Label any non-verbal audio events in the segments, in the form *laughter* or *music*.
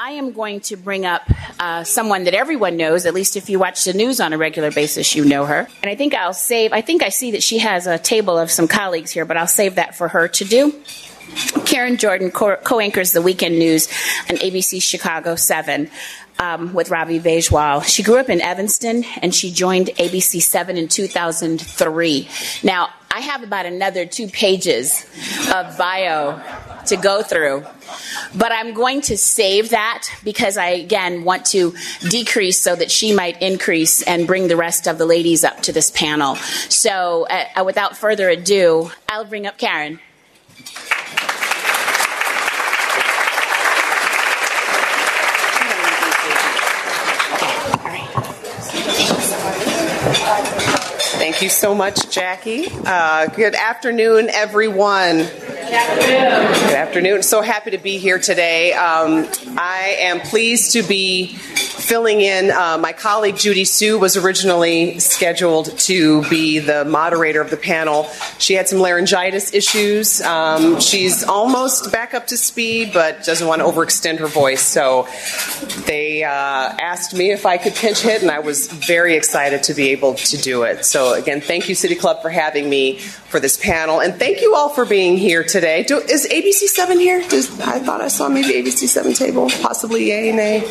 I am going to bring up uh, someone that everyone knows, at least if you watch the news on a regular basis, you know her. And I think I'll save, I think I see that she has a table of some colleagues here, but I'll save that for her to do. Karen Jordan co anchors the weekend news on ABC Chicago 7 um, with Ravi Baichwal. She grew up in Evanston and she joined ABC 7 in 2003. Now, I have about another two pages of bio to go through. But I'm going to save that because I, again, want to decrease so that she might increase and bring the rest of the ladies up to this panel. So, uh, without further ado, I'll bring up Karen. Thank you so much, Jackie. Uh, good afternoon, everyone. Good afternoon. So happy to be here today. Um, I am pleased to be filling in. Uh, my colleague Judy Hsu was originally scheduled to be the moderator of the panel. She had some laryngitis issues. Um, she's almost back up to speed, but doesn't want to overextend her voice. So they uh, asked me if I could pinch hit, and I was very excited to be able to do it. So, again, thank you, City Club, for having me for this panel. And thank you all for being here today. Do, is ABC 7 here? Does, I thought I saw maybe ABC 7 table, possibly yay, nay.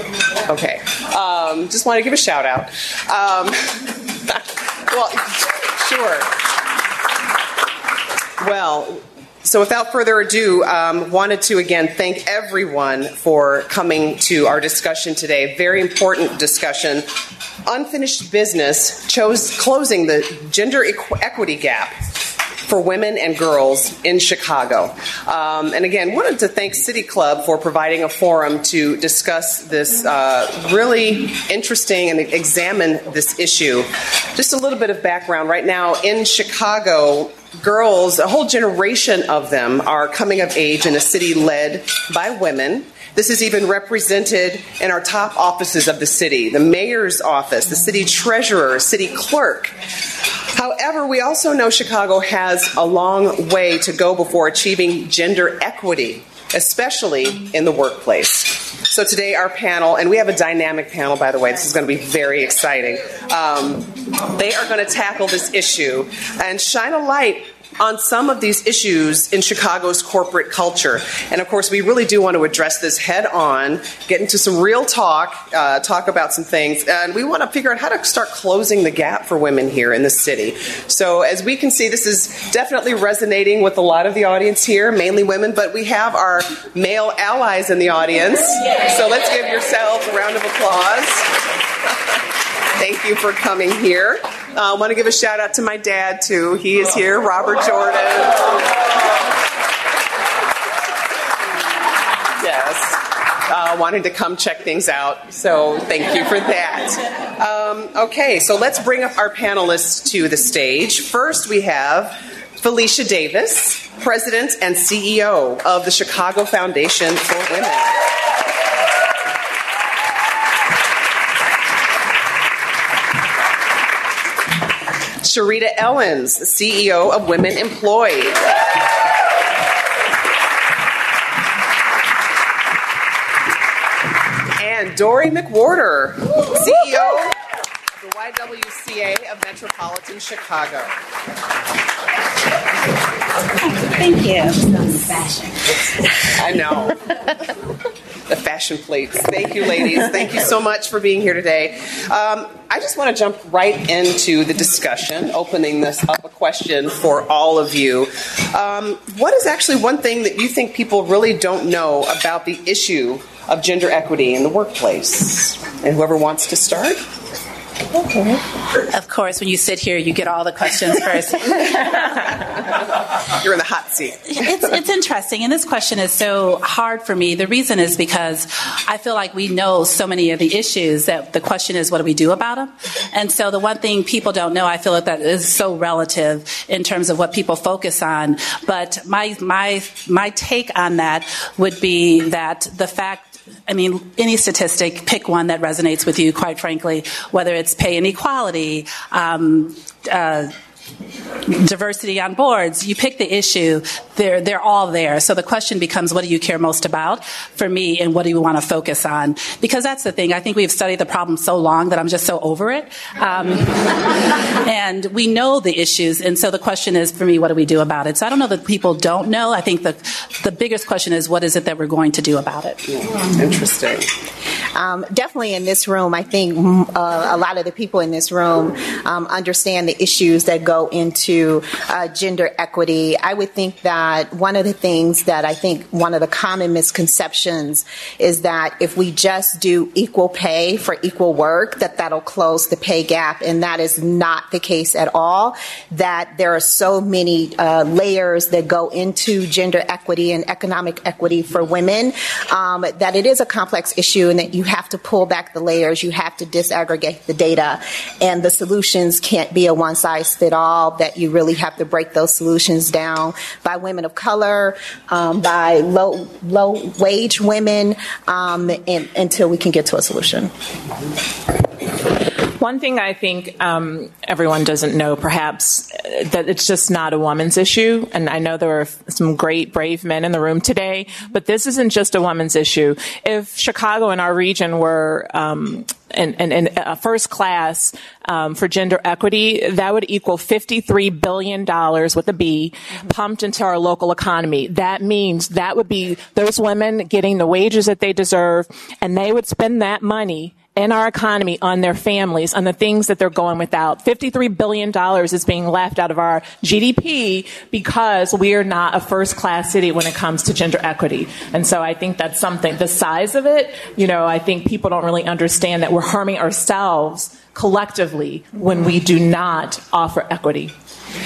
Okay. Um, just want to give a shout out. Um, *laughs* well, sure. Well, so without further ado, um, wanted to again thank everyone for coming to our discussion today. Very important discussion. Unfinished business chose closing the gender equ- equity gap for women and girls in Chicago. Um, and again, wanted to thank City Club for providing a forum to discuss this uh, really interesting and examine this issue. Just a little bit of background. Right now in Chicago, girls, a whole generation of them, are coming of age in a city led by women. This is even represented in our top offices of the city the mayor's office, the city treasurer, city clerk. However, we also know Chicago has a long way to go before achieving gender equity, especially in the workplace. So, today, our panel, and we have a dynamic panel, by the way, this is going to be very exciting. Um, they are going to tackle this issue and shine a light on some of these issues in Chicago's corporate culture. And of course, we really do want to address this head on, get into some real talk, uh, talk about some things, and we want to figure out how to start closing the gap for women here in the city. So, as we can see, this is definitely resonating with a lot of the audience here, mainly women, but we have our male allies in the audience. So, let's give yourselves a round of applause. *laughs* Thank you for coming here. I uh, want to give a shout out to my dad, too. He is here, Robert Jordan. Yes. Uh, wanting to come check things out. So thank you for that. Um, okay, so let's bring up our panelists to the stage. First, we have Felicia Davis, President and CEO of the Chicago Foundation for Women. Cherita Ellens, CEO of Women Employed. And Dorri McWhorter, CEO of the YWCA of Metropolitan Chicago. Thank you. I know. the fashion plates. Thank you, ladies. Thank you so much for being here today. Um, I just want to jump right into the discussion, opening this up a question for all of you. Um, what is actually one thing that you think people really don't know about the issue of gender equity in the workplace? And whoever wants to start? Of course, when you sit here, you get all the questions *laughs* first. You're in the hot seat. it's, it's interesting, and this question is so hard for me. The reason is because I feel like we know so many of the issues that the question is, what do we do about them? And so the one thing people don't know, I feel like that is so relative in terms of what people focus on. But my my my take on that would be that the fact I mean, any statistic, pick one that resonates with you, quite frankly, whether it's pay inequality, um, uh, diversity on boards. You pick the issue, they're, they're all there. So the question becomes, what do you care most about for me and what do you want to focus on? Because that's the thing. I think we've studied the problem so long that I'm just so over it. Um, *laughs* and we know the issues. And so the question is, for me, what do we do about it? So I don't know that people don't know. I think the, the biggest question is, what is it that we're going to do about it? Yeah. Interesting. Um, definitely in this room, I think uh, a lot of the people in this room um, understand the issues that go into uh, gender equity. I would think that one of the things that I think one of the common misconceptions is that if we just do equal pay for equal work, that that'll close the pay gap, and that is not the case at all. That there are so many uh, layers that go into gender equity and economic equity for women um, that it is a complex issue, and that you have to pull back the layers, you have to disaggregate the data, and the solutions can't be a one size fit all, that you really have to break those solutions down by women of color, um, by low, low wage women, um, and, until we can get to a solution. One thing I think um, everyone doesn't know, perhaps, that it's just not a woman's issue. And I know there are some great, brave men in the room today, but this isn't just a woman's issue. If Chicago and our region were um, in, a first class um, for gender equity, that would equal $53 billion with a B pumped into our local economy. That means that would be those women getting the wages that they deserve, and they would spend that money in our economy on their families, on the things that they're going without. $53 billion is being left out of our GDP because we are not a first class city when it comes to gender equity. And so I think that's something, the size of it, you know, I think people don't really understand that we're harming ourselves collectively when we do not offer equity.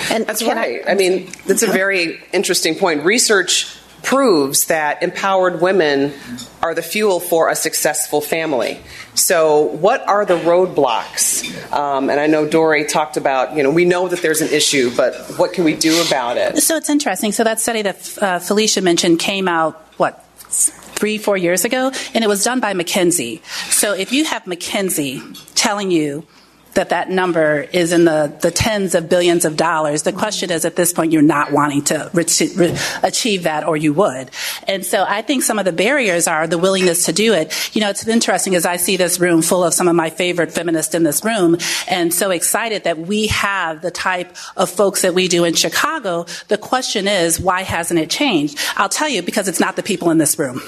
And that's right. I, I mean, that's a very interesting point. Research proves that empowered women are the fuel for a successful family. So, what are the roadblocks? Um, and I know Dorri talked about, you know, we know that there's an issue, but what can we do about it? So, it's interesting. So, that study that uh, Felicia mentioned came out, what, three, four years ago, and it was done by McKinsey. So, if you have McKinsey telling you that that number is in the, the tens of billions of dollars. The question is, at this point, you're not wanting to re- re- achieve that, or you would. And so I think some of the barriers are the willingness to do it. You know, it's interesting as I see this room full of some of my favorite feminists in this room, and so excited that we have the type of folks that we do in Chicago. The question is, why hasn't it changed? I'll tell you, because it's not the people in this room.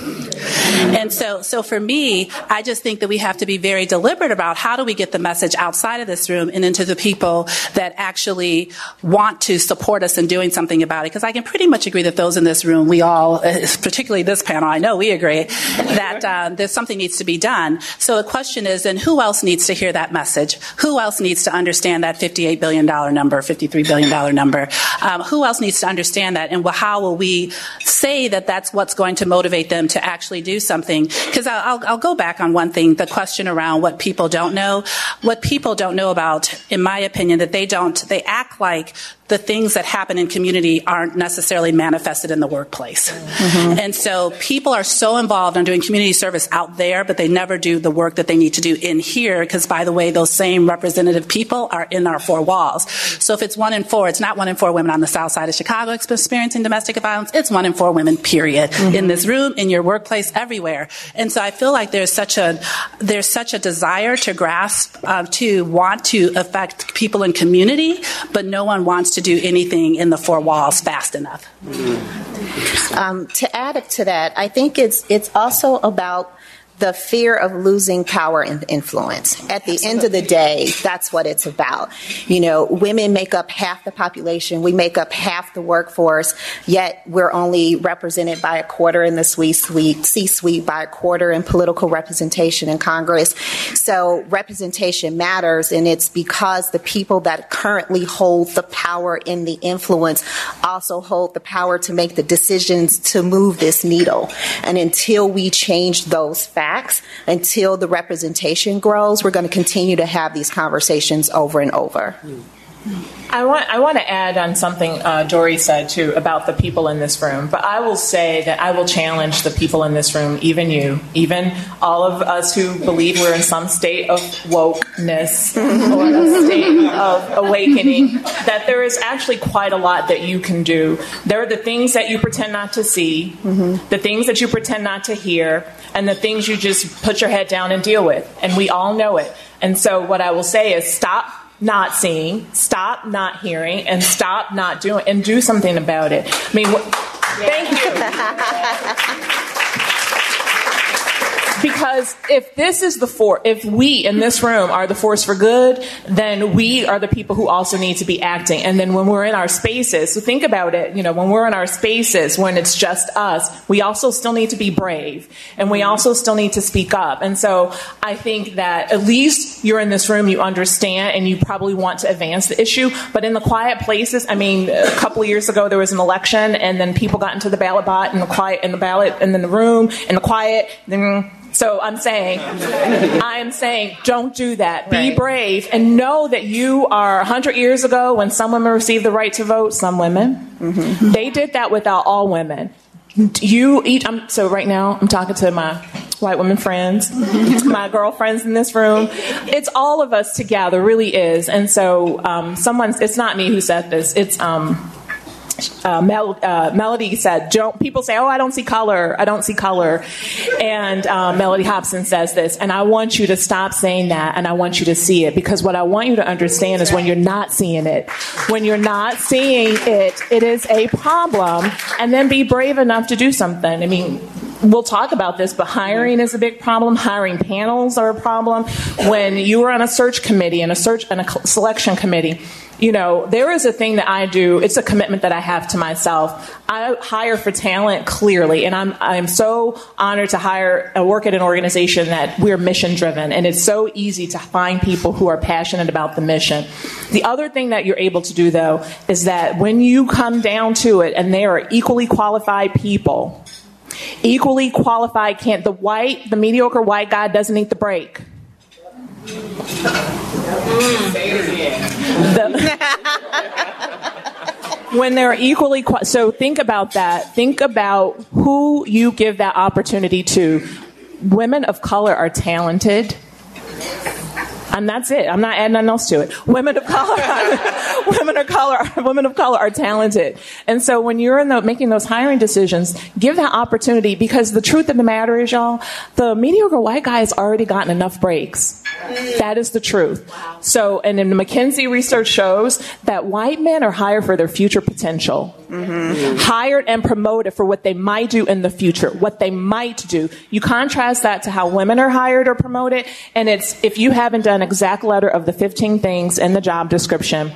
And so, so for me, I just think that we have to be very deliberate about how do we get the message outside outside of this room and into the people that actually want to support us in doing something about it. Because I can pretty much agree that those in this room, we all, particularly this panel, I know we agree that uh, *laughs* there's something needs to be done. So the question is, then who else needs to hear that message? Who else needs to understand that $58 billion number, $53 billion number? Um, who else needs to understand that? And how will we say that that's what's going to motivate them to actually do something? Because I'll, I'll, I'll go back on one thing, the question around what people don't know. What people don't know about, in my opinion, that they don't, they act like the things that happen in community aren't necessarily manifested in the workplace. Mm-hmm. And so people are so involved in doing community service out there, but they never do the work that they need to do in here because, by the way, those same representative people are in our four walls. So if it's one in four, it's not one in four women on the south side of Chicago experiencing domestic violence. It's one in four women, period, mm-hmm. in this room, in your workplace, everywhere. And so I feel like there's such a there's such a desire to grasp, uh, to want to affect people in community, but no one wants to do anything in the four walls fast enough. Um, to add to that, I think it's it's also about the fear of losing power and influence. At the end of the day, that's what it's about. You know, women make up half the population, we make up half the workforce, yet we're only represented by a quarter in the C suite, by a quarter in political representation in Congress. So representation matters, and it's because the people that currently hold the power and the influence also hold the power to make the decisions to move this needle. And until we change those facts, facts until the representation grows. We're going to continue to have these conversations over and over. Hmm. I want I want to add on something uh, Dorri said too about the people in this room. But I will say that I will challenge the people in this room, even you, even all of us who believe we're in some state of wokeness or a state of awakening. That there is actually quite a lot that you can do. There are the things that you pretend not to see, mm-hmm. the things that you pretend not to hear, and the things you just put your head down and deal with. And we all know it. And so what I will say is stop not seeing, stop not hearing, and stop not doing, and do something about it. I mean, wh- thank you. *laughs* Because if this is the force, if we in this room are the force for good, then we are the people who also need to be acting. And then when we're in our spaces, so think about it, you know, when we're in our spaces, when it's just us, we also still need to be brave and we also still need to speak up. And so I think that at least you're in this room, you understand and you probably want to advance the issue. But in the quiet places, I mean, a couple of years ago there was an election and then people got into the ballot bot and the quiet in the ballot and then the room and the quiet, then so I'm saying, I am saying, don't do that. Right. Be brave and know that you are 100 years ago when some women received the right to vote, some women, mm-hmm. they did that without all women. You eat, I'm, so right now I'm talking to my white women friends, my girlfriends in this room. It's all of us together, really is. And so, um, someone, it's not me who said this, it's, um, uh, Mel, uh, Mellody said, don't, people say, oh, I don't see color. I don't see color. And uh, Mellody Hobson says this, and I want you to stop saying that and I want you to see it because what I want you to understand is when you're not seeing it, when you're not seeing it, it is a problem and then be brave enough to do something. I mean, we'll talk about this, but hiring is a big problem. Hiring panels are a problem. When you are on a search committee and a search and a selection committee, you know, there is a thing that I do. It's a commitment that I have to myself. I hire for talent clearly, and I'm I'm so honored to hire uh, work at an organization that we're mission driven, and it's so easy to find people who are passionate about the mission. The other thing that you're able to do though is that when you come down to it, and they are equally qualified people, equally qualified can't the white the mediocre white guy doesn't need the break. Mm. The, *laughs* when they're equally so think about that. Think about who you give that opportunity to. Women of color are talented and that's it. I'm not adding nothing else to it. Women of color, *laughs* women of color, women of color are talented, and so when you're in the, making those hiring decisions, give that opportunity because the truth of the matter is, y'all, the mediocre white guy has already gotten enough breaks. That is the truth. So, and then the McKinsey research shows that white men are hired for their future potential, mm-hmm. hired and promoted for what they might do in the future, what they might do. You contrast that to how women are hired or promoted, and it's if you haven't done exact letter of the 15 things in the job description,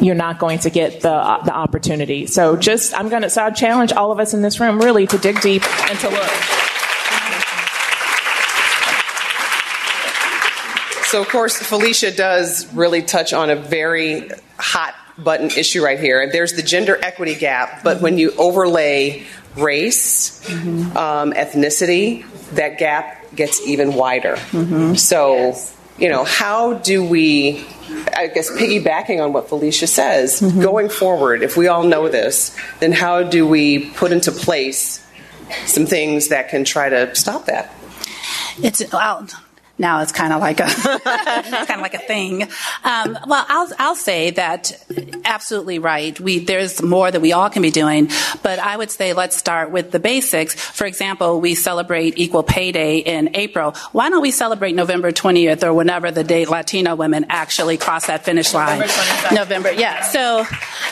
you're not going to get the uh, the opportunity. So just I'm going to so I challenge all of us in this room really to dig deep and to look. So, of course, Felicia does really touch on a very hot button issue right here. There's the gender equity gap, but when you overlay race, mm-hmm. um, ethnicity, that gap gets even wider. Mm-hmm. So, yes. you know, how do we, I guess, piggybacking on what Felicia says, mm-hmm. going forward, if we all know this, then how do we put into place some things that can try to stop that? It's well, now it's kind of like a *laughs* it's kind of like a thing. Um, well, I'll I'll say that absolutely right. We there's more that we all can be doing, but I would say let's start with the basics. For example, we celebrate Equal Pay Day in April. Why don't we celebrate November 20th or whenever the date Latino women actually cross that finish line? November, November yeah. So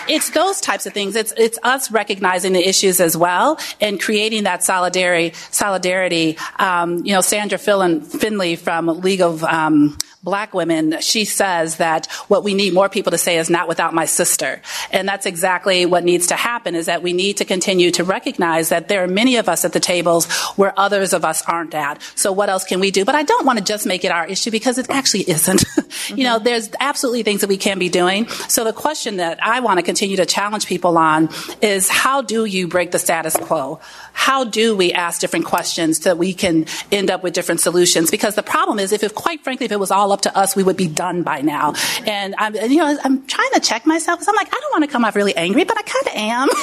it's those types of things. It's it's us recognizing the issues as well and creating that solidarity. Solidarity. Um, you know, Sandra Finley from League of um, black women, she says that what we need more people to say is not without my sister. And that's exactly what needs to happen is that we need to continue to recognize that there are many of us at the tables where others of us aren't at. So what else can we do? But I don't want to just make it our issue because it actually isn't. mm-hmm. *laughs* You know, there's absolutely things that we can be doing. So the question that I want to continue to challenge people on is how do you break the status quo? How do we ask different questions so that we can end up with different solutions? Because the problem is if, if quite frankly, if it was all up to us, we would be done by now. And I'm, you know, I'm trying to check myself because I'm like, I don't want to come off really angry, but I kind of am. *laughs*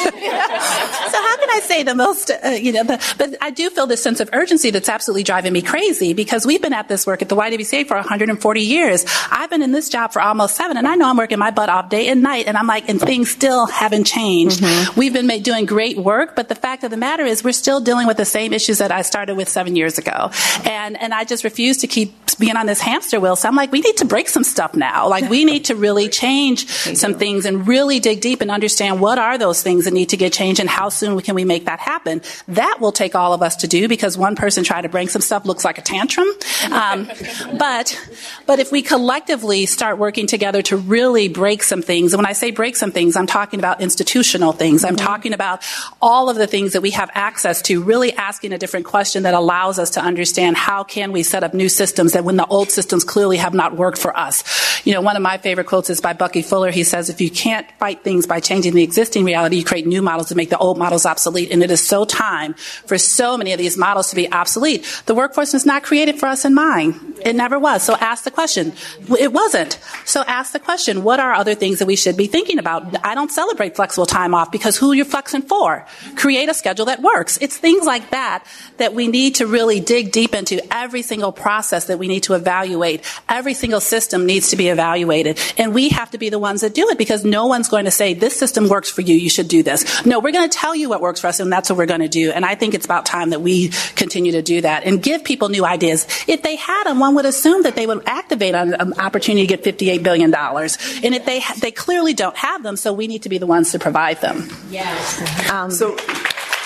so how can I say the most, uh, you know, the, but I do feel this sense of urgency that's absolutely driving me crazy because we've been at this work at the YWCA for 140 years. I've been in this job for almost seven and I know I'm working my butt off day and night and I'm like, and things still haven't changed. Mm-hmm. We've been doing great work, but the fact of the matter is we're still dealing with the same issues that I started with seven years ago. And, and I just refuse to keep being on this hamster wheel. So I'm like, we need to break some stuff now. Like we need to really *laughs* change some things and really dig deep and understand what are those things that need to get changed and how soon can we make that happen. That will take all of us to do because one person trying to bring some stuff looks like a tantrum. Um, *laughs* but, but if we collectively start working together to really break some things, and when I say break some things, I'm talking about institutional things. I'm mm-hmm. talking about all of the things that we have access to, really asking a different question that allows us to understand how can we set up new systems that when the old systems clearly have not worked for us. You know, one of my favorite quotes is by Bucky Fuller. He says, if you can't fight things by changing the existing reality, you create new models to make the old models obsolete. And it is so time for so many of these models to be obsolete. The workforce was not created for us in mind. It never was. So ask the question. It wasn't. So ask the question, what are other things that we should be thinking about? I don't celebrate flexible time off because who you're flexing for? Create a schedule that works. It's things like that that we need to really dig deep into every single process that we need to evaluate. Every single system needs to be evaluated. And we have to be the ones that do it because no one's going to say, this system works for you, you should do this. No, we're going to tell you what works for us and that's what we're going to do. And I think it's about time that we continue to do that and give people new ideas. If they had them, one would assume that they would activate on an opportunity to get $58 billion. And if they, they clearly don't have them, so we need to be the ones to provide them. Yes. Um, so,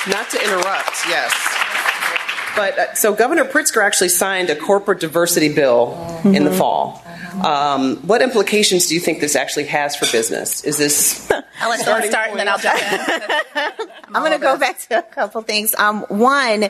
not to interrupt, yes. But uh, so Governor Pritzker actually signed a corporate diversity bill mm-hmm. in the mm-hmm. fall. Um, what implications do you think this actually has for business? Is this? *laughs* I'll let start and then I'll jump in. *laughs* I'm going to go back to a couple things. Um, one,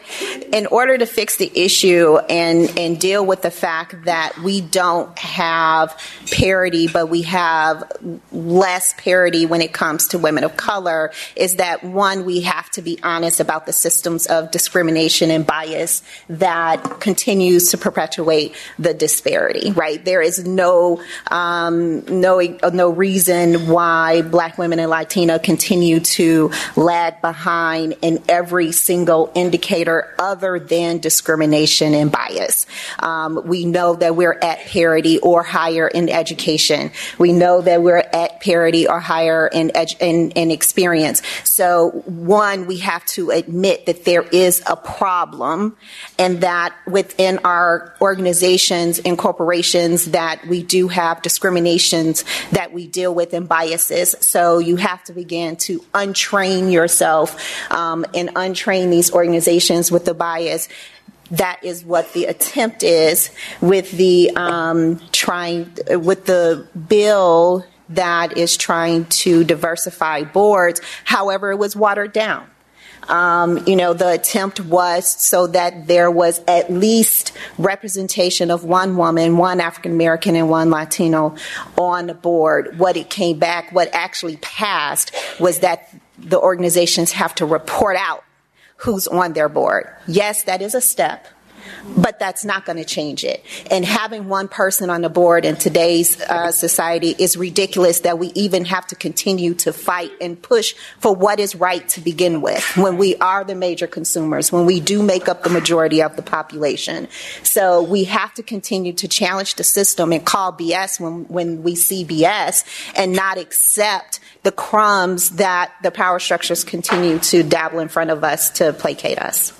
in order to fix the issue and and deal with the fact that we don't have parity, but we have less parity when it comes to women of color, is that one we have to be honest about the systems of discrimination and bias that continues to perpetuate the disparity. Right? There is no um, no no reason why Black women and Latina continue to lag behind in every single indicator other than discrimination and bias. Um, we know that we're at parity or higher in education. We know that we're at parity or higher in, edu- in, in experience. So one, we have to admit that there is a problem and that within our organizations and corporations that we do have discriminations that we deal with and biases. So you have to begin to untrain yourself um, and untrain these organizations with the bias that is what the attempt is with the um, trying with the bill that is trying to diversify boards. However, it was watered down. Um, you know, the attempt was so that there was at least representation of one woman, one African American, and one Latino on the board. What it came back, what actually passed, was that the organizations have to report out who's on their board. Yes, that is a step but that's not going to change it. And having one person on the board in today's uh, society is ridiculous that we even have to continue to fight and push for what is right to begin with when we are the major consumers, when we do make up the majority of the population. So we have to continue to challenge the system and call BS when, when we see BS and not accept the crumbs that the power structures continue to dabble in front of us to placate us.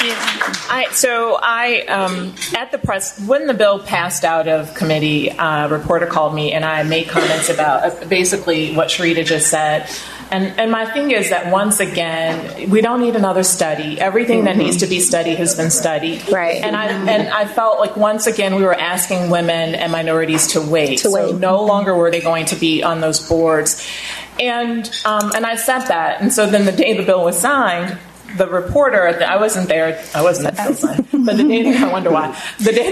I, so I, um, at the press, when the bill passed out of committee, uh, a reporter called me and I made comments about uh, basically what Cherita just said. And, and my thing is that once again, we don't need another study. Everything that needs to be studied has been studied. Right. And I and I felt like once again we were asking women and minorities to wait. To wait. So no longer were they going to be on those boards. And um, and I said that. And so then the day the bill was signed, the reporter, I wasn't there, I wasn't at the but the day, I wonder why. The day,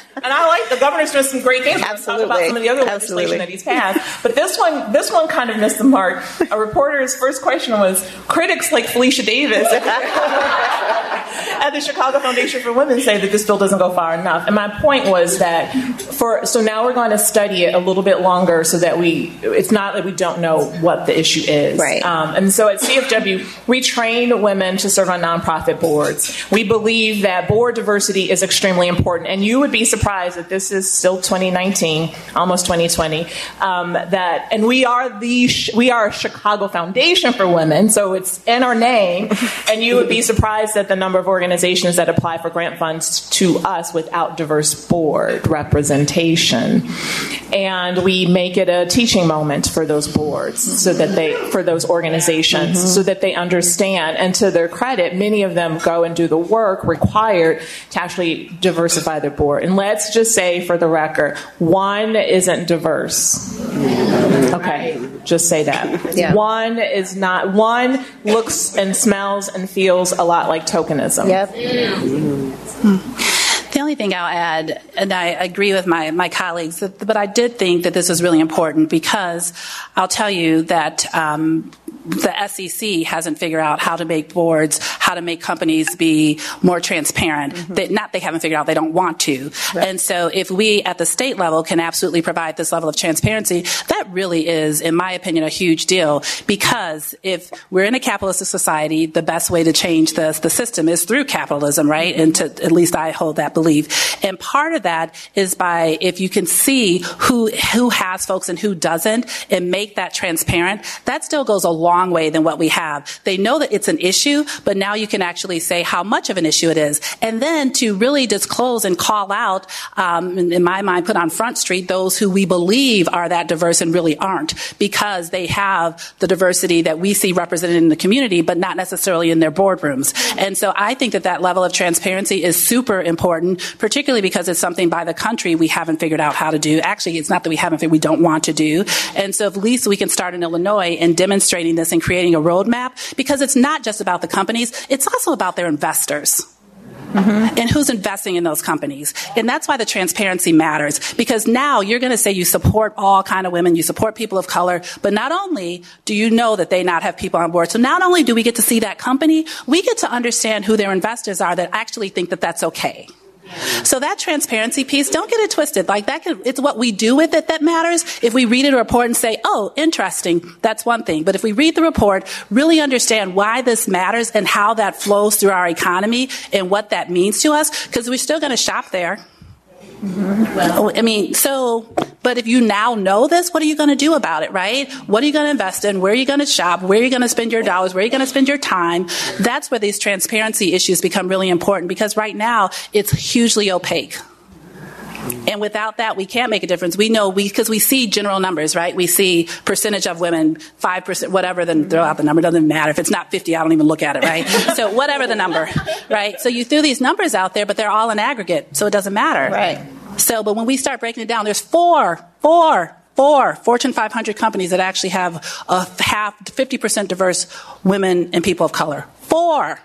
*laughs* and I like the governor's doing some great things. Absolutely. Talk about some of the other Absolutely. legislation that he's passed, but this one, this one kind of missed the mark. A reporter's first question was, critics like Felicia Davis *laughs* at the Chicago Foundation for Women say that this bill doesn't go far enough. And my point was that for so now we're going to study it a little bit longer so that we it's not that we don't know what the issue is. Right. Um, and so at CFW, we train women to serve on nonprofit boards. We believe that board diversity is extremely important, and you would be surprised that this is still 2019, almost 2020. Um, that and we are the we are a Chicago Foundation for Women, so it's in our name, *laughs* and you would be surprised at the number of organizations that apply for grant funds to us without diverse board representation. And we make it a teaching moment for those boards so that they, for those organizations, so that they understand. And to their credit, many of them go and do the work required to actually diversify their board. And let's just say for the record, one isn't diverse. Okay, just say that. Yeah. One is not, one looks and smells and feels a lot like tokenism. Yep. The only thing I'll add, and I agree with my, my colleagues, but I did think that this was really important because I'll tell you that um, the SEC hasn't figured out how to make boards, how to make companies be more transparent. Mm-hmm. They, not they haven't figured out, they don't want to. And so if we at the state level can absolutely provide this level of transparency, that really is, in my opinion, a huge deal because if we're in a capitalist society, the best way to change the, the system is through capitalism, right? And to, at least I hold that belief. And part of that is by if you can see who who has folks and who doesn't and make that transparent, that still goes a long way than what we have. They know that it's an issue, but now you can actually say how much of an issue it is. And then to really disclose and call out, um, in, in my mind, put on Front Street those who we believe are that diverse and really aren't because they have the diversity that we see represented in the community, but not necessarily in their boardrooms. And so I think that that level of transparency is super important, particularly because it's something by the country we haven't figured out how to do. Actually, it's not that we haven't, we don't want to do. And so at least we can start in Illinois in demonstrating this and creating a roadmap because it's not just about the companies, it's also about their investors. Mm-hmm. And who's investing in those companies. And that's why the transparency matters because now you're going to say you support all kind of women, you support people of color, but not only do you know that they not have people on board, so not only do we get to see that company, we get to understand who their investors are that actually think that that's okay. So that transparency piece, don't get it twisted. Like that, can, it's what we do with it that matters. If we read a report and say, "Oh, interesting," that's one thing. But if we read the report, really understand why this matters and how that flows through our economy and what that means to us, because we're still going to shop there. Well, I mean, so, but if you now know this, what are you going to do about it, right? What are you going to invest in? Where are you going to shop? Where are you going to spend your dollars? Where are you going to spend your time? That's where these transparency issues become really important because right now it's hugely opaque. And without that, we can't make a difference. We know we, because we see general numbers, right? We see percentage of women, 5%, whatever, then throw out the number. Doesn't matter. If it's not 50, I don't even look at it, right? *laughs* so whatever the number, right? So you threw these numbers out there, but they're all in aggregate, so it doesn't matter. Right. So, but when we start breaking it down, there's four, four, four Fortune 500 companies that actually have a half, 50% diverse women and people of color. Four.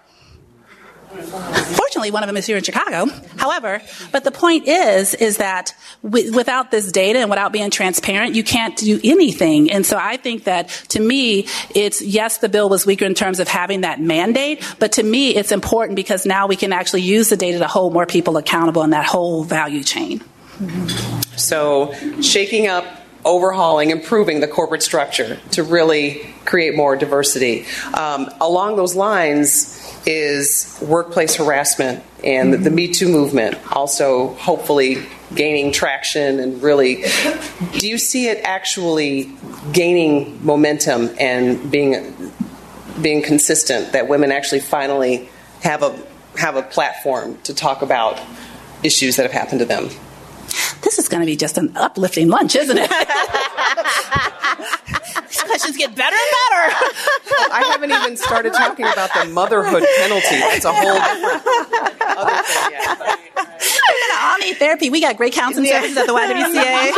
Fortunately, one of them is here in Chicago. However, but the point is, is that w- without this data and without being transparent, you can't do anything. And so I think that to me, it's yes, the bill was weaker in terms of having that mandate, but to me, it's important because now we can actually use the data to hold more people accountable in that whole value chain. So, shaking up, overhauling, improving the corporate structure to really create more diversity. Um, along those lines is workplace harassment and the, the Me Too movement also hopefully gaining traction and really. Do you see it actually gaining momentum and being being consistent? That women actually finally have a have a platform to talk about issues that have happened to them. This is going to be just an uplifting lunch, isn't it? *laughs* These questions get better and better. *laughs* I haven't even started talking about the motherhood penalty. That's a whole different other thing. Yeah. We're gonna all need therapy. We got great counseling services at the YWCA.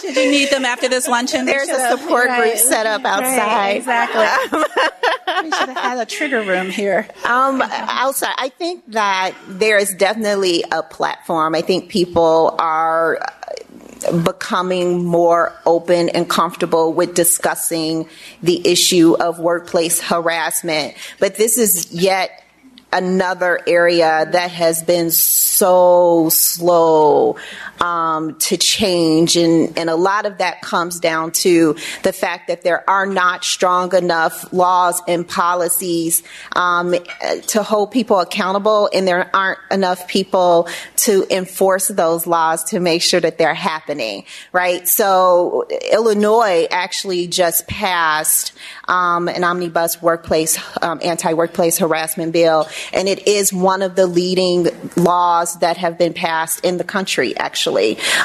Should you need them after this luncheon? There's a support group set up outside. exactly. *laughs* We should have had a trigger room here. Um, outside, I think that there is definitely a platform. I think people are becoming more open and comfortable with discussing the issue of workplace harassment. But this is yet another area that has been so slow um, to change. And, and a lot of that comes down to the fact that there are not strong enough laws and policies um, to hold people accountable, and there aren't enough people to enforce those laws to make sure that they're happening, right? So Illinois actually just passed um, an omnibus workplace, um, anti workplace harassment bill, and it is one of the leading laws that have been passed in the country, actually,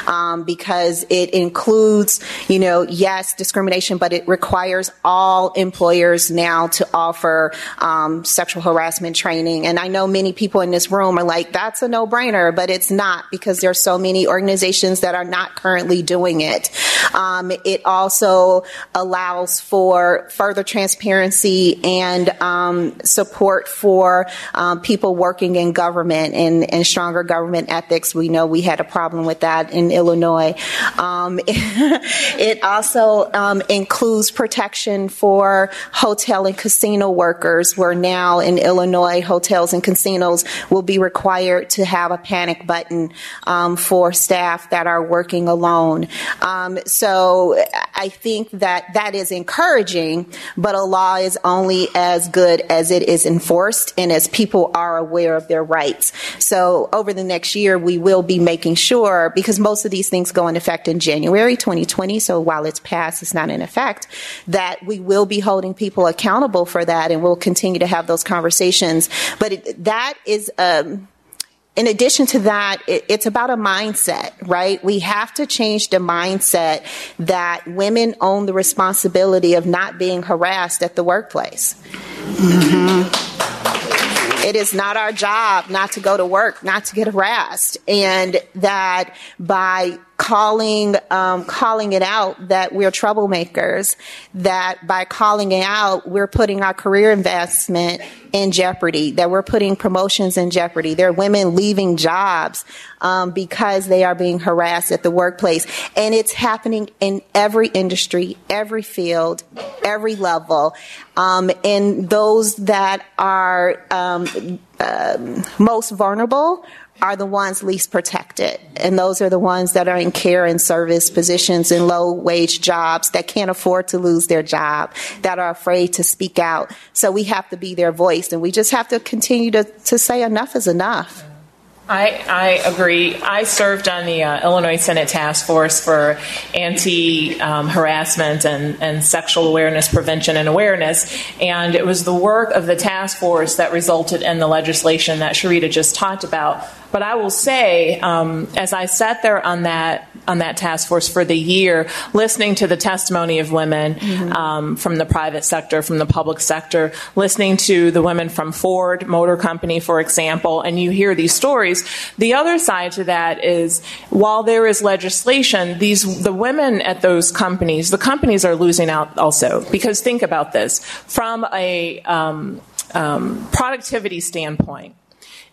um, because it includes, you know, yes, discrimination, but it requires all employers now to offer um, sexual harassment training. And I know many people in this room are like, that's a no brainer, but it's not because there are so many organizations that are not currently doing it. Um, it also allows for further transparency and um, support for um, people working in government and, and, stronger government ethics. We know we had a problem with that in Illinois. Um, *laughs* it also um, includes protection for hotel and casino workers, where now in Illinois, hotels and casinos will be required to have a panic button um, for staff that are working alone. Um, so I think that that is encouraging, but a law is only as good as it is enforced and as people are aware of their rights. So over the next year, we will be making sure, because most of these things go in effect in January 2020, so while it's passed, it's not in effect, that we will be holding people accountable for that and we'll continue to have those conversations. But it, that is, um, in addition to that, it, it's about a mindset, right? We have to change the mindset that women own the responsibility of not being harassed at the workplace. Mm-hmm. It is not our job not to go to work, not to get harassed, and that by calling um, calling it out that we're troublemakers. That by calling it out, we're putting our career investment in jeopardy. That we're putting promotions in jeopardy. There are women leaving jobs um, because they are being harassed at the workplace, and it's happening in every industry, every field, every level. Um, and those that are um, um most vulnerable are the ones least protected. And those are the ones that are in care and service positions in low wage jobs that can't afford to lose their job, that are afraid to speak out. So we have to be their voice and we just have to continue to, to say enough is enough. I, I agree. I served on the uh, Illinois Senate Task Force for anti um, harassment and, and sexual awareness prevention and awareness. And it was the work of the task force that resulted in the legislation that Cherita just talked about. But I will say, um, as I sat there on that on that task force for the year, listening to the testimony of women mm-hmm. um, from the private sector, from the public sector, listening to the women from Ford Motor Company, for example, and you hear these stories. The other side to that is, while there is legislation, these the women at those companies, the companies are losing out also because think about this from a um, um, productivity standpoint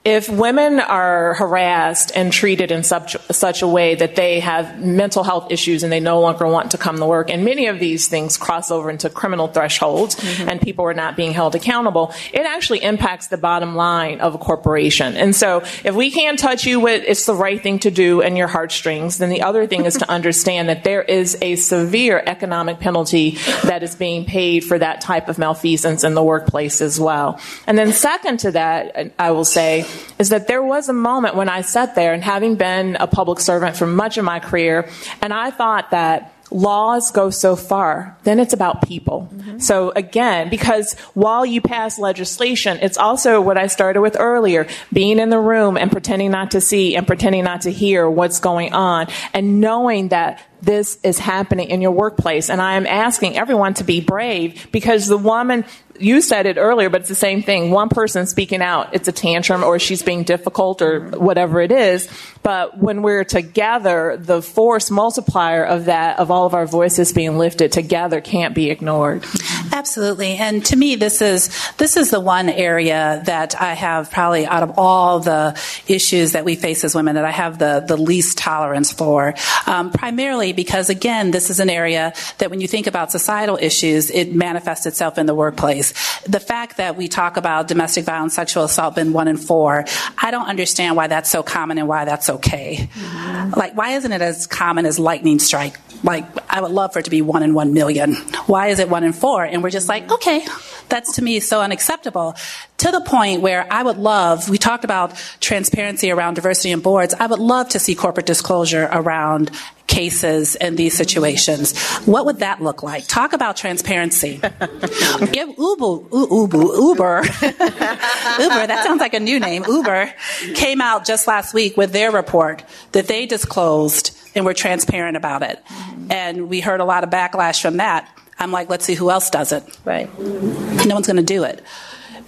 if women are harassed and treated in such, such a way that they have mental health issues and they no longer want to come to work, and many of these things cross over into criminal thresholds mm-hmm. and people are not being held accountable, it actually impacts the bottom line of a corporation. And so if we can't touch you with it's the right thing to do and your heartstrings, then the other thing is to *laughs* understand that there is a severe economic penalty that is being paid for that type of malfeasance in the workplace as well. And then second to that, I will say, is that there was a moment when I sat there and having been a public servant for much of my career, and I thought that laws go so far, then it's about people. Mm-hmm. So again, because while you pass legislation, it's also what I started with earlier, being in the room and pretending not to see and pretending not to hear what's going on and knowing that this is happening in your workplace. And I am asking everyone to be brave because the woman you said it earlier, but it's the same thing. One person speaking out, it's a tantrum or she's being difficult or whatever it is. But when we're together, the force multiplier of that, of all of our voices being lifted together can't be ignored. Absolutely. And to me, this is this is the one area that I have probably out of all the issues that we face as women that I have the the least tolerance for. Um, primarily because again, this is an area that when you think about societal issues, it manifests itself in the workplace. The fact that we talk about domestic violence, sexual assault being one in four, I don't understand why that's so common and why that's okay. Mm-hmm. Like, why isn't it as common as lightning strike? Like, I would love for it to be one in one million. Why is it one in four? And we're just like, okay, that's to me so unacceptable. To the point where I would love, we talked about transparency around diversity in boards. I would love to see corporate disclosure around cases and these situations. What would that look like? Talk about transparency. *laughs* Give Uber, Uber, Uber, *laughs* Uber, that sounds like a new name. Uber came out just last week with their report that they disclosed and we're transparent about it. And we heard a lot of backlash from that. I'm like, let's see who else does it. Right. No one's going to do it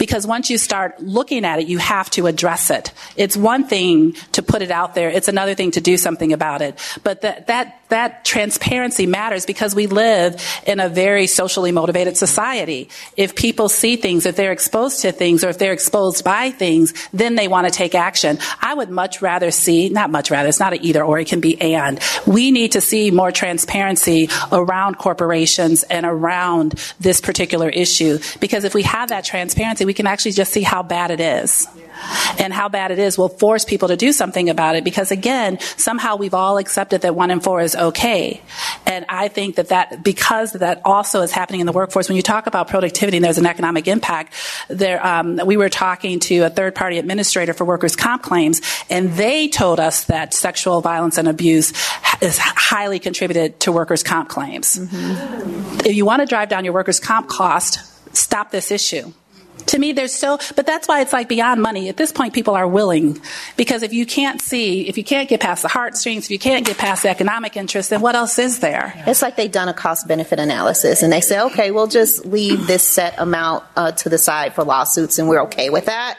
because once you start looking at it, you have to address it. It's one thing to put it out there. It's another thing to do something about it. But that, that, that transparency matters because we live in a very socially motivated society. If people see things, if they're exposed to things, or if they're exposed by things, then they want to take action. I would much rather see, not much rather, it's not an either or, it can be and. We need to see more transparency around corporations and around this particular issue because if we have that transparency, we can actually just see how bad it is and how bad it is will force people to do something about it because again, somehow we've all accepted that one in four is okay. And I think that that, because that also is happening in the workforce, when you talk about productivity and there's an economic impact, there, um, we were talking to a third party administrator for workers' comp claims and they told us that sexual violence and abuse is highly contributed to workers' comp claims. Mm-hmm. If you want to drive down your workers' comp cost, stop this issue to me there's so but that's why it's like beyond money. At this point people are willing. Because if you can't see if you can't get past the heartstrings if you can't get past the economic interest then what else is there? It's like they've done a cost benefit analysis and they say okay we'll just leave this set amount uh, to the side for lawsuits and we're okay with that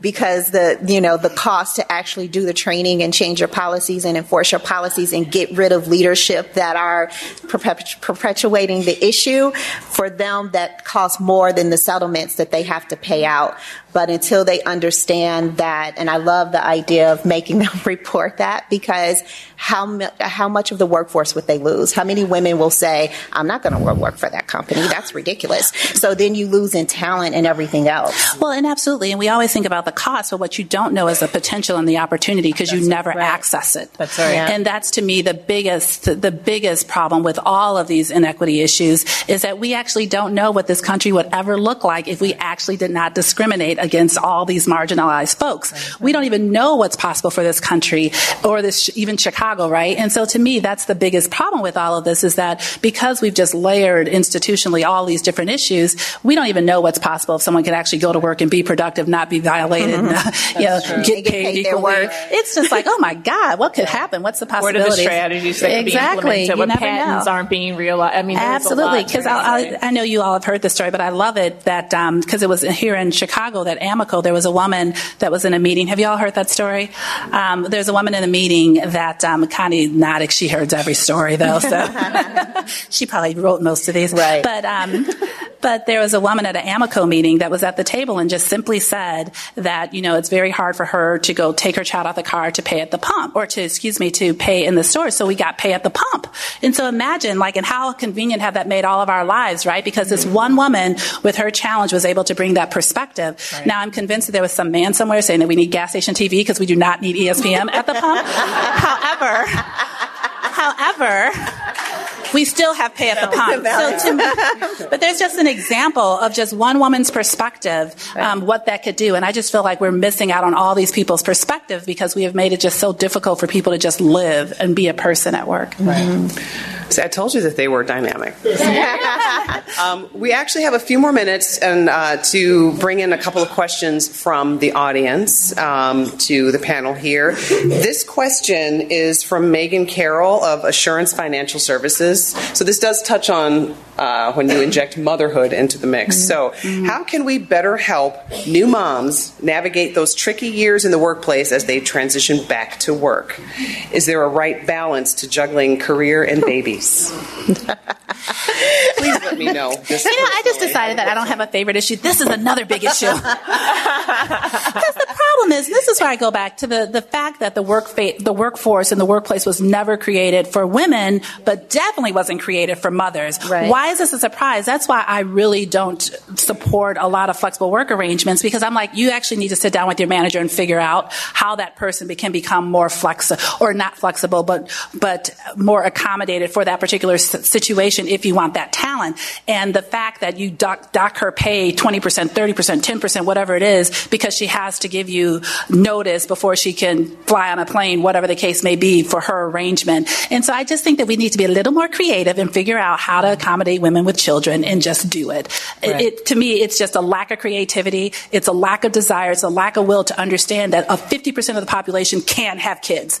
because the you know the cost to actually do the training and change your policies and enforce your policies and get rid of leadership that are perpetuating the issue for them that costs more than the settlements that they have to pay out but until they understand that, and I love the idea of making *laughs* them report that because how, how much of the workforce would they lose? How many women will say, I'm not going to work for that company? That's ridiculous. So then you lose in talent and everything else. Well, and absolutely. And we always think about the cost, but what you don't know is the potential and the opportunity because you never right. access it. That's right. Yeah. And that's to me the biggest, the biggest problem with all of these inequity issues is that we actually don't know what this country would ever look like if we actually did not discriminate against all these marginalized folks. Right. We don't even know what's possible for this country or this, even Chicago, right? And so to me, that's the biggest problem with all of this is that because we've just layered institutionally all these different issues, we don't even know what's possible if someone can actually go to work and be productive, not be violated, mm-hmm. *laughs* you know, get, get paid, paid equally. It's just like, oh my *laughs* God, what could happen? What's the possibility? What are the strategies that exactly. could be implemented? What patents know. aren't being realized? I mean, absolutely. Because I, I, know you all have heard the story, but I love it that because um, it was here in Chicago that Amoco there was a woman that was in a meeting. Have you all heard that story? Um, there's a woman in a meeting that um, Connie Nodick, she hears every story though, so *laughs* she probably wrote most of these. Right. But um, but there was a woman at an Amoco meeting that was at the table and just simply said that you know it's very hard for her to go take her child out the car to pay at the pump or to excuse me to pay in the store. So we got pay at the pump. And so imagine like and how convenient have that made all of our lives, right? Because this one woman with her challenge was able to bring that perspective. Right. Now I'm convinced that there was some man somewhere saying that we need gas station TV because we do not need ESPN at the pump. *laughs* However, *laughs* however, we still have pay at the pump. So to, but there's just an example of just one woman's perspective, um, what that could do. And I just feel like we're missing out on all these people's perspective because we have made it just so difficult for people to just live and be a person at work. Right. Mm-hmm. See, I told you that they were dynamic. *laughs* um, we actually have a few more minutes and uh, to bring in a couple of questions from the audience um, to the panel here. This question is from Megan Carroll of Assurance Financial Services. So this does touch on uh, when you inject motherhood into the mix. So, how can we better help new moms navigate those tricky years in the workplace as they transition back to work? Is there a right balance to juggling career and babies? *laughs* Please let me know. You know, I just decided that I don't have a favorite issue. This is another big issue. *laughs* Because the problem is, this is where I go back to the, the fact that the work fa- the workforce and the workplace was never created for women, but definitely wasn't created for mothers. Right. Why is this a surprise? That's why I really don't support a lot of flexible work arrangements because I'm like, you actually need to sit down with your manager and figure out how that person be- can become more flexible or not flexible, but but more accommodated for that particular s- situation if you want that talent. And the fact that you dock, dock her pay 20%, 30%, 10%, whatever it is, because she has to give you notice before she can fly on a plane, whatever the case may be for her arrangement. And so I just think that we need to be a little more creative and figure out how to accommodate women with children and just do it. It- Right. it. To me, it's just a lack of creativity. It's a lack of desire. It's a lack of will to understand that a 50% of the population can have kids.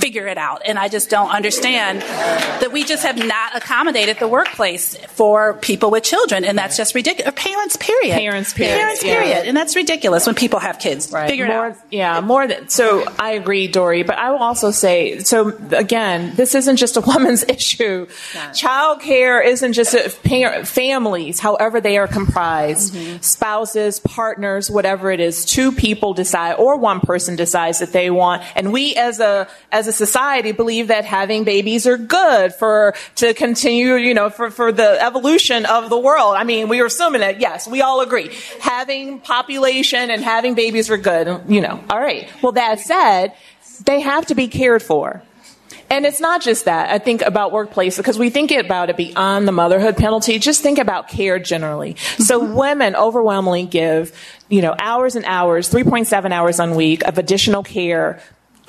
Figure it out. And I just don't understand that we just have not accommodated the workplace for people with children. And that's just ridiculous. Or parents, period. Parents, period, Parents, yeah. period. And that's ridiculous when people have kids. Right. Figure it more, out. Yeah, more than so. I agree, Dorri. But I will also say, so again, this isn't just a *laughs* woman's issue. Child care isn't just a families, however they are comprised, mm-hmm. spouses, partners, whatever it is. Two people decide, or one person decides that they want, and we as a as a society believe that having babies are good for to continue, you know, for for the evolution of the world. I mean, we are assuming that yes, we all agree having population and having babies are good. You know, all right. Well, that said, they have to be cared for. And it's not just that. I think about workplace because we think about it beyond the motherhood penalty. Just think about care generally. So women overwhelmingly give, you know, hours and hours, 3.7 hours on week of additional care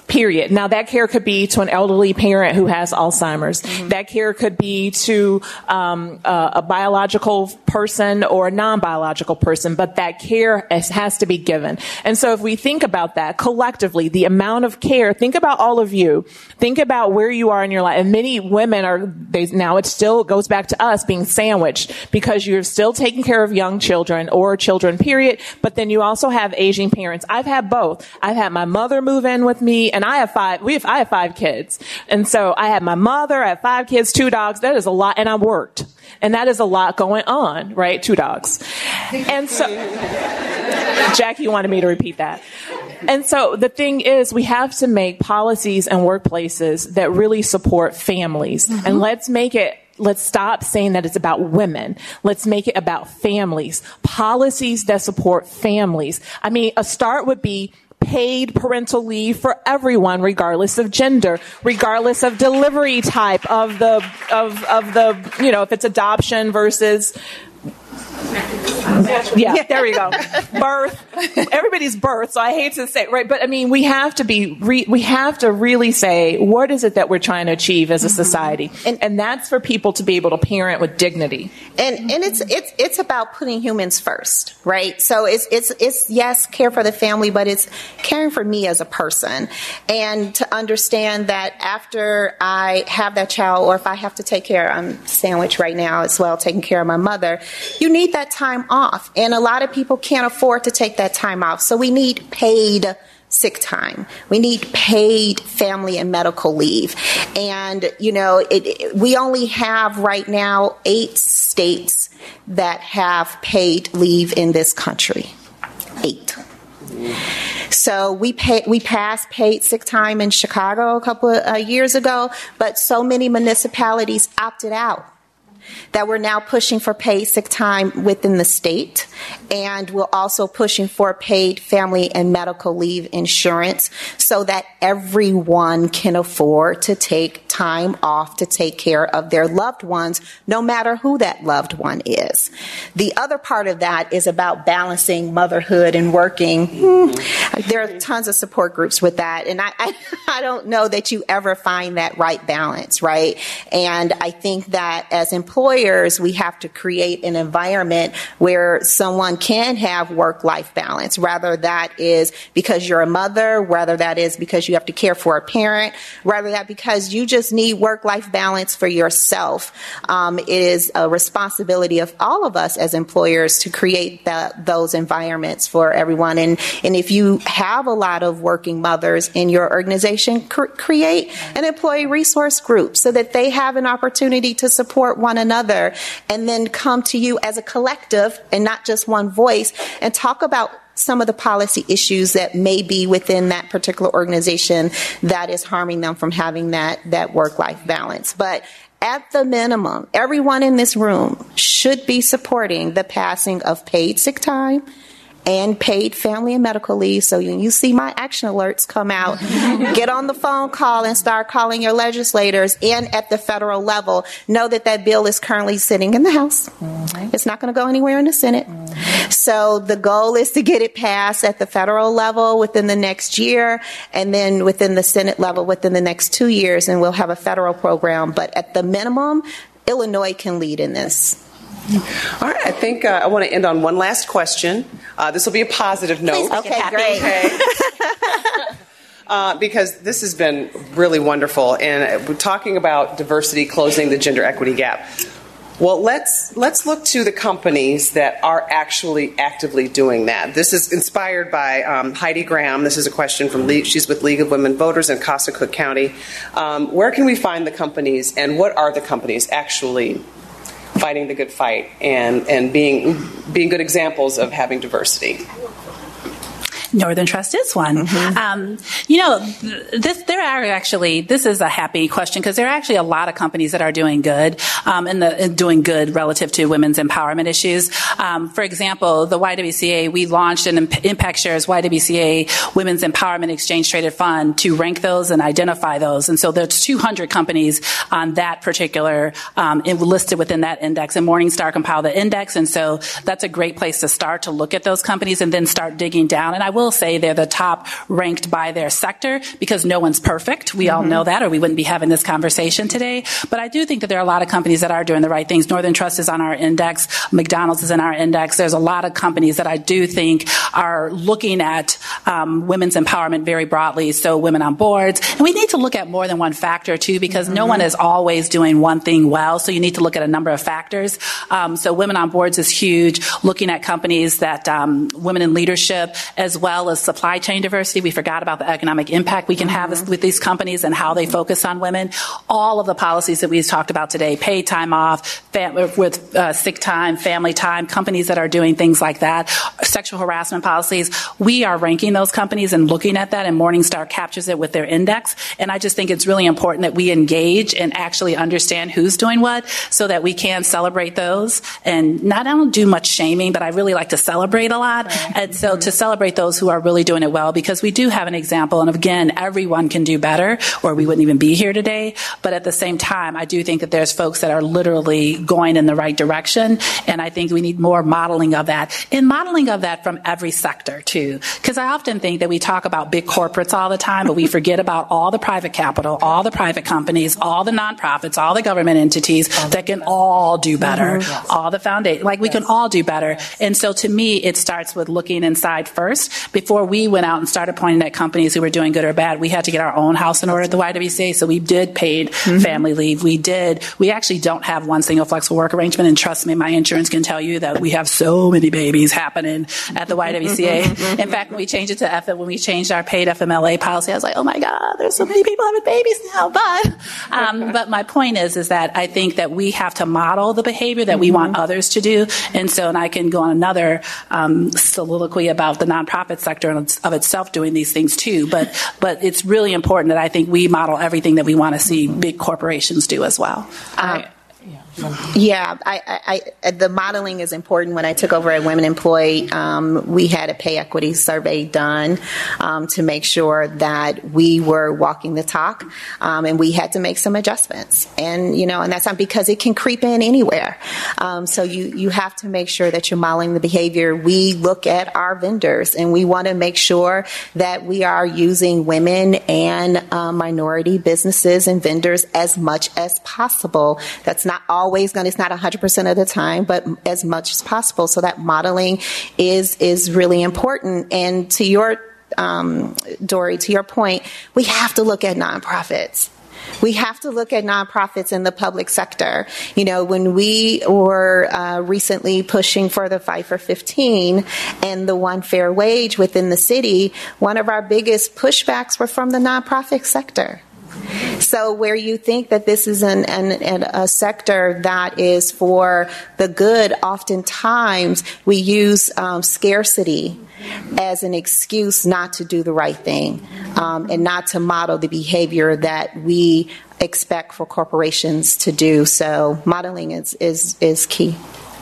Period. Now that care could be to an elderly parent who has Alzheimer's. That care could be to um, a, a biological person or a non-biological person, but that care is, has to be given. And so if we think about that collectively, the amount of care, think about all of you. Think about where you are in your life. And many women are, they, now it still goes back to us being sandwiched because you're still taking care of young children or children, period. But then you also have aging parents. I've had both. I've had my mother move in with me and I have five, we have, I have five kids. And so I had my mother, I have five kids, two dogs. That is a lot. And I worked. And that is a lot going on, right? Two dogs. And so, Jackie wanted me to repeat that. And so the thing is, we have to make policies and workplaces that really support families. And mm-hmm. let's make it Let's stop saying that it's about women. Let's make it about families. Policies that support families. I mean, a start would be paid parental leave for everyone, regardless of gender, regardless of delivery type of the, of, of the, you know, if it's adoption versus yeah, there we go. *laughs* Birth. Everybody's birth. So I hate to say, right? But I mean, we have to be, re, we have to really say, what is it that we're trying to achieve as a mm-hmm. society? And, and that's for people to be able to parent with dignity. and and it's it's it's about putting humans first, right? So it's it's it's yes, care for the family, but it's caring for me as a person, and to understand that after I have that child, or if I have to take care, I'm sandwiched right now as well, taking care of my mother. You need that time off, and a lot of people can't afford to take that time off, so we need paid sick time. We need paid family and medical leave. And, you know, it, it- we only have right now eight states that have paid leave in this country. Eight. So we pay, we passed paid sick time in Chicago a couple of uh, years ago, but so many municipalities opted out that we're now pushing for paid sick time within the state, and we're also pushing for paid family and medical leave insurance so that everyone can afford to take time off to take care of their loved ones, no matter who that loved one is. The other part of that is about balancing motherhood and working. Hmm, There are tons of support groups with that, and I, I, *laughs* I don't know that you ever find that right balance, right? And I think that as employers, we have to create an environment where someone can have work life balance, whether that is because you're a mother, whether that is because you have to care for a parent, whether that because you just just need work life balance for yourself. Um, it is a responsibility of all of us as employers to create those environments for everyone. And, and if you have a lot of working mothers in your organization, cr- create an employee resource group so that they have an opportunity to support one another and then come to you as a collective and not just one voice and talk about some of the policy issues that may be within that particular organization that is harming them from having that, that work life balance. But at the minimum, everyone in this room should be supporting the passing of paid sick time and paid family and medical leave. So when you see my action alerts come out, *laughs* get on the phone call and start calling your legislators and at the federal level. Know that that bill is currently sitting in the House. Mm-hmm. It's not going to go anywhere in the Senate. Mm-hmm. So the goal is to get it passed at the federal level within the next year and then within the Senate level within the next two years and we'll have a federal program. But at the minimum, Illinois can lead in this. All right, I think uh, I want to end on one last question. Uh, this will be a positive note. okay, great. Okay. *laughs* *laughs* Uh, because this has been really wonderful, and we're talking about diversity, closing the gender equity gap. Well, let's let's look to the companies that are actually actively doing that. This is inspired by um, Heidi Graham. This is a question from Le- she's with League of Women Voters in Casa Cook County. Um, where can we find the companies, and what are the companies actually fighting the good fight and, and being, being good examples of having diversity. Northern Trust is one. Mm-hmm. Um, you know, this there are actually this is a happy question because there are actually a lot of companies that are doing good um, in the in doing good relative to women's empowerment issues. Um, for example, the YWCA we launched an Impact Shares YWCA Women's Empowerment Exchange Traded Fund to rank those and identify those. And so there's 200 companies on that particular um, listed within that index. And Morningstar compiled the index, and so that's a great place to start to look at those companies and then start digging down. And I will say they're the top ranked by their sector because no one's perfect. We mm-hmm. all know that, or we wouldn't be having this conversation today. But I do think that there are a lot of companies that are doing the right things. Northern Trust is on our index. McDonald's is in our index. There's a lot of companies that I do think are looking at um, women's empowerment very broadly. So women on boards, and we need to look at more than one factor too, because mm-hmm. no one is always doing one thing well. So you need to look at a number of factors. Um, so women on boards is huge. Looking at companies that um, women in leadership as well well as supply chain diversity. We forgot about the economic impact we can have mm-hmm. with these companies and how they focus on women. All of the policies that we've talked about today, paid time off, fam- with uh, sick time, family time, companies that are doing things like that, sexual harassment policies. We are ranking those companies and looking at that, and Morningstar captures it with their index. And I just think it's really important that we engage and actually understand who's doing what so that we can celebrate those and not only do much shaming, but I really like to celebrate a lot. Right. And so to celebrate those who are really doing it well because we do have an example. And again, everyone can do better or we wouldn't even be here today. But at the same time, I do think that there's folks that are literally going in the right direction. And I think we need more modeling of that and modeling of that from every sector too. Because I often think that we talk about big corporates all the time, but we forget about all the private capital, all the private companies, all the nonprofits, all the government entities that can all do better, mm-hmm. all the foundation, like we can all do better. And so to me, it starts with looking inside first before we went out and started pointing at companies who were doing good or bad, we had to get our own house in order at the YWCA. So we did paid mm-hmm. family leave. We did. We actually don't have one single flexible work arrangement. And trust me, my insurance can tell you that we have so many babies happening at the YWCA. *laughs* in fact, when we changed it to F, when we changed our paid FMLA policy, I was like, oh my God, there's so many people having babies now. But, um, *laughs* but my point is, is that I think that we have to model the behavior that mm-hmm. we want others to do. And so, and I can go on another um, soliloquy about the nonprofit sector of itself doing these things too. But but it's really important that I think we model everything that we want to see big corporations do as well. Um, yeah, I, I, the modeling is important. When I took over at Women Employed, um, we had a pay equity survey done um, to make sure that we were walking the talk, um, and we had to make some adjustments. And you know, and that's not because it can creep in anywhere. Um, so you you have to make sure that you're modeling the behavior. We look at our vendors, and we want to make sure that we are using women and uh, minority businesses and vendors as much as possible. That's not all always to, it's not 100% of the time, but as much as possible. So that modeling is, is really important. And to your, um, Dorri, to your point, we have to look at nonprofits We have to look at nonprofits in the public sector. You know, when we were uh, recently pushing for the Fight for 15 and the one fair wage within the city, one of our biggest pushbacks were from the nonprofit sector. So, where you think that this is an, an, an, a sector that is for the good, oftentimes we use um, scarcity as an excuse not to do the right thing um, and not to model the behavior that we expect for corporations to do. So, modeling is, is, is key.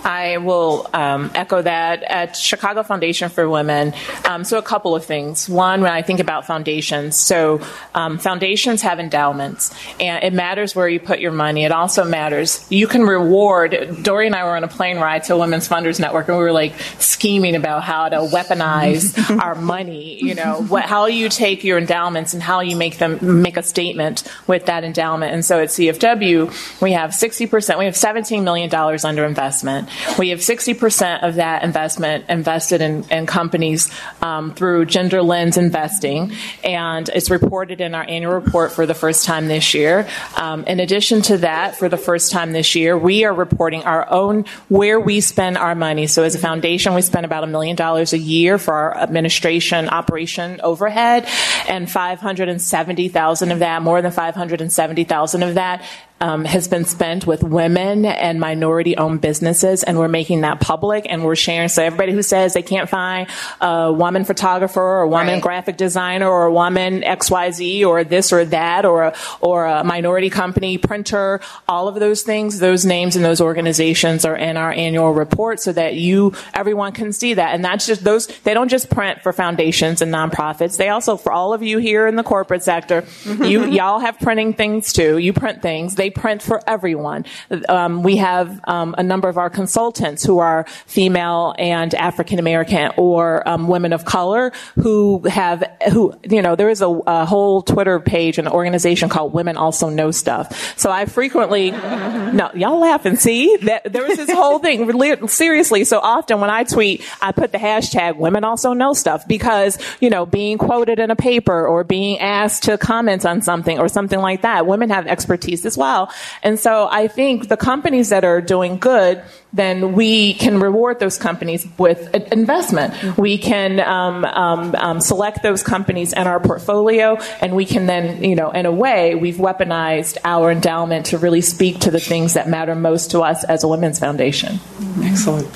I will um, echo that at Chicago Foundation for Women. Um, so, a couple of things. One, when I think about foundations, so um, foundations have endowments, and it matters where you put your money. It also matters you can reward. Dorri and I were on a plane ride to a Women's Funders Network, and we were like scheming about how to weaponize *laughs* our money. You know, what, how you take your endowments and how you make them make a statement with that endowment. And so at CFW, we have 60%, we have $17 million under investment. We have 60% of that investment invested in, in companies um, through gender lens investing, and it's reported in our annual report for the first time this year. Um, in addition to that, for the first time this year, we are reporting our own where we spend our money. So, as a foundation, we spend about a million dollars a year for our administration operation overhead, and 570,000 of that, more than 570,000 of that um, has been spent with women and minority owned businesses, and we're making that public and we're sharing. So, everybody who says they can't find a woman photographer or a woman Right. graphic designer or a woman XYZ or this or that or a, or a minority company printer, all of those things, those names and those organizations are in our annual report so that you, everyone can see that. And that's just those, they don't just print for foundations and nonprofits. They also, for all of you here in the corporate sector, you, y'all have printing things too. You print things. They print for everyone. Um, we have um, a number of our consultants who are female and African American or um, women of color who have who you know there is a, a whole Twitter page and organization called Women Also Know Stuff. So I frequently no y'all laugh and see that there was this whole thing *laughs* seriously. So often when I tweet, I put the hashtag Women Also Know Stuff because you know being quoted in a paper or being asked to comment on something or something like that, women have expertise as well. And so I think the companies that are doing good then we can reward those companies with investment. We can um, um, um, select those companies in our portfolio, and we can then, you know, in a way, we've weaponized our endowment to really speak to the things that matter most to us as a women's foundation. Excellent.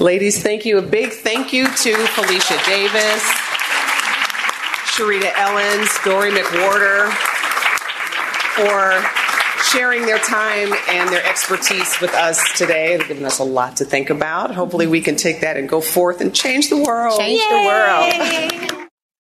Ladies, thank you. A big thank you to Felicia Davis, Cherita Ellens, Dorri McWhorter for sharing their time and their expertise with us today. They've given us a lot to think about. Hopefully, we can take that and go forth and change the world. Change the world. *laughs*